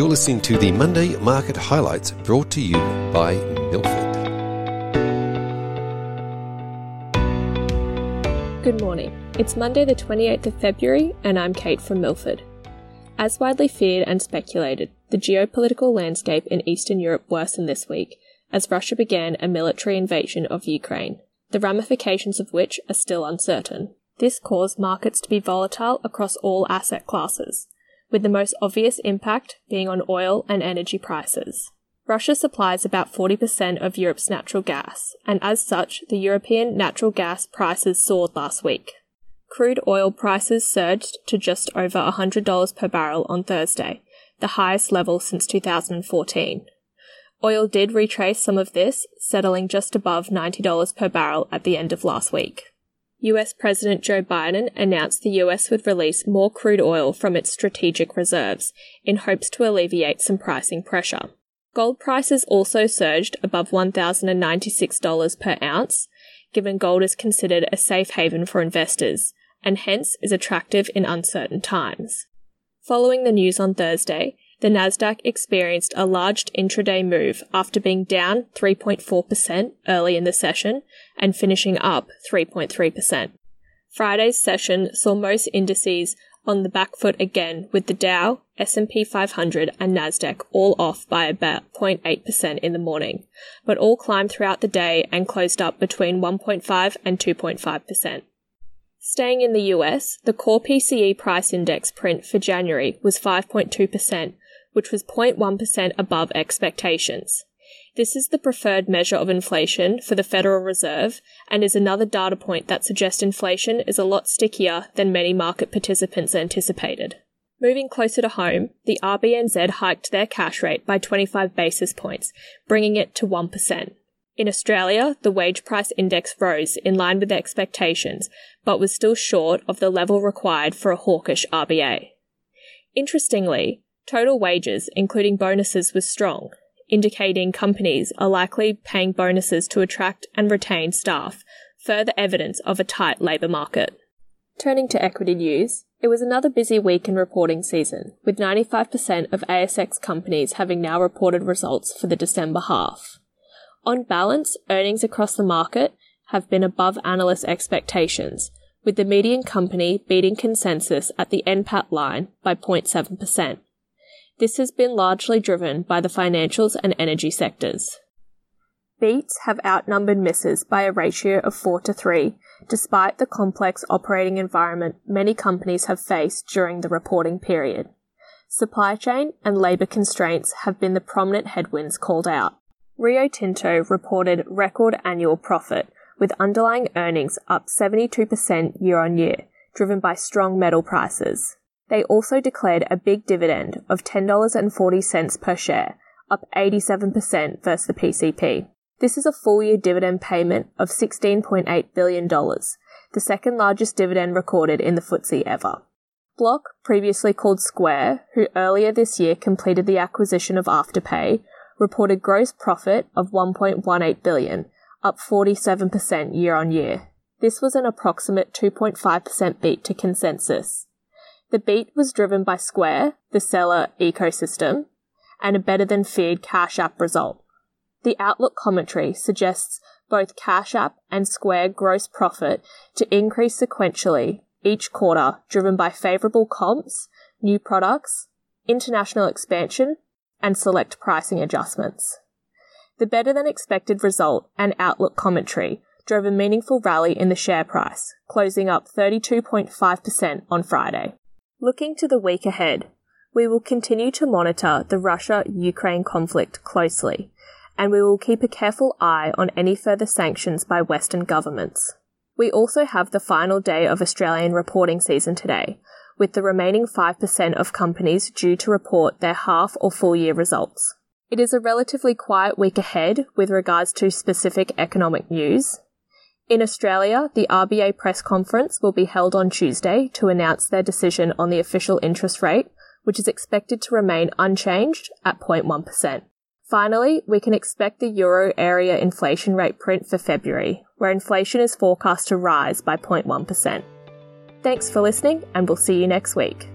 You're listening to the Monday Market Highlights brought to you by Milford. Good morning. It's Monday, the 28th of February, and I'm Kate from Milford. As widely feared and speculated, the geopolitical landscape in Eastern Europe worsened this week as Russia began a military invasion of Ukraine, the ramifications of which are still uncertain. This caused markets to be volatile across all asset classes, with the most obvious impact being on oil and energy prices. Russia supplies about 40% of Europe's natural gas, and as such, the European natural gas prices soared last week. Crude oil prices surged to just over $100 per barrel on Thursday, the highest level since 2014. Oil did retrace some of this, settling just above $90 per barrel at the end of last week. US President Joe Biden announced the US would release more crude oil from its strategic reserves in hopes to alleviate some pricing pressure. Gold prices also surged above $1,096 per ounce, given gold is considered a safe haven for investors and hence is attractive in uncertain times. Following the news on Thursday, the Nasdaq experienced a large intraday move after being down 3.4% early in the session and finishing up 3.3%. Friday's session saw most indices on the back foot again with the Dow, S&P 500 and Nasdaq all off by about 0.8% in the morning, but all climbed throughout the day and closed up between 1.5 and 2.5%. Staying in the US, the core PCE price index print for January was 5.2%, which was 0.1% above expectations. This is the preferred measure of inflation for the Federal Reserve and is another data point that suggests inflation is a lot stickier than many market participants anticipated. Moving closer to home, the RBNZ hiked their cash rate by 25 basis points, bringing it to 1%. In Australia, the wage price index rose in line with expectations, but was still short of the level required for a hawkish RBA. Interestingly, total wages, including bonuses, was strong, indicating companies are likely paying bonuses to attract and retain staff, further evidence of a tight labour market. Turning to equity news, it was another busy week in reporting season, with 95% of ASX companies having now reported results for the December half. On balance, earnings across the market have been above analyst expectations, with the median company beating consensus at the NPAT line by 0.7%. This has been largely driven by the financials and energy sectors. Beats have outnumbered misses by a ratio of 4 to 3, despite the complex operating environment many companies have faced during the reporting period. Supply chain and labour constraints have been the prominent headwinds called out. Rio Tinto reported record annual profit, with underlying earnings up 72% year on year, driven by strong metal prices. They also declared a big dividend of $10.40 per share, up 87% versus the PCP. This is a full year dividend payment of $16.8 billion, the second largest dividend recorded in the FTSE ever. Block, previously called Square, who earlier this year completed the acquisition of Afterpay, reported gross profit of 1.18 billion, up 47% year on year. This was an approximate 2.5% beat to consensus. The beat was driven by Square, the seller ecosystem, and a better than feared Cash App result. The Outlook commentary suggests both Cash App and Square gross profit to increase sequentially each quarter, driven by favourable comps, new products, international expansion, and select pricing adjustments. The better than expected result and outlook commentary drove a meaningful rally in the share price, closing up 32.5% on Friday. Looking to the week ahead, we will continue to monitor the Russia Ukraine conflict closely, and we will keep a careful eye on any further sanctions by Western governments. We also have the final day of Australian reporting season today, with the remaining 5% of companies due to report their half or full year results. It is a relatively quiet week ahead with regards to specific economic news. In Australia, the RBA press conference will be held on Tuesday to announce their decision on the official interest rate, which is expected to remain unchanged at 0.1%. Finally, we can expect the euro area inflation rate print for February, where inflation is forecast to rise by 0.1%. Thanks for listening, and we'll see you next week.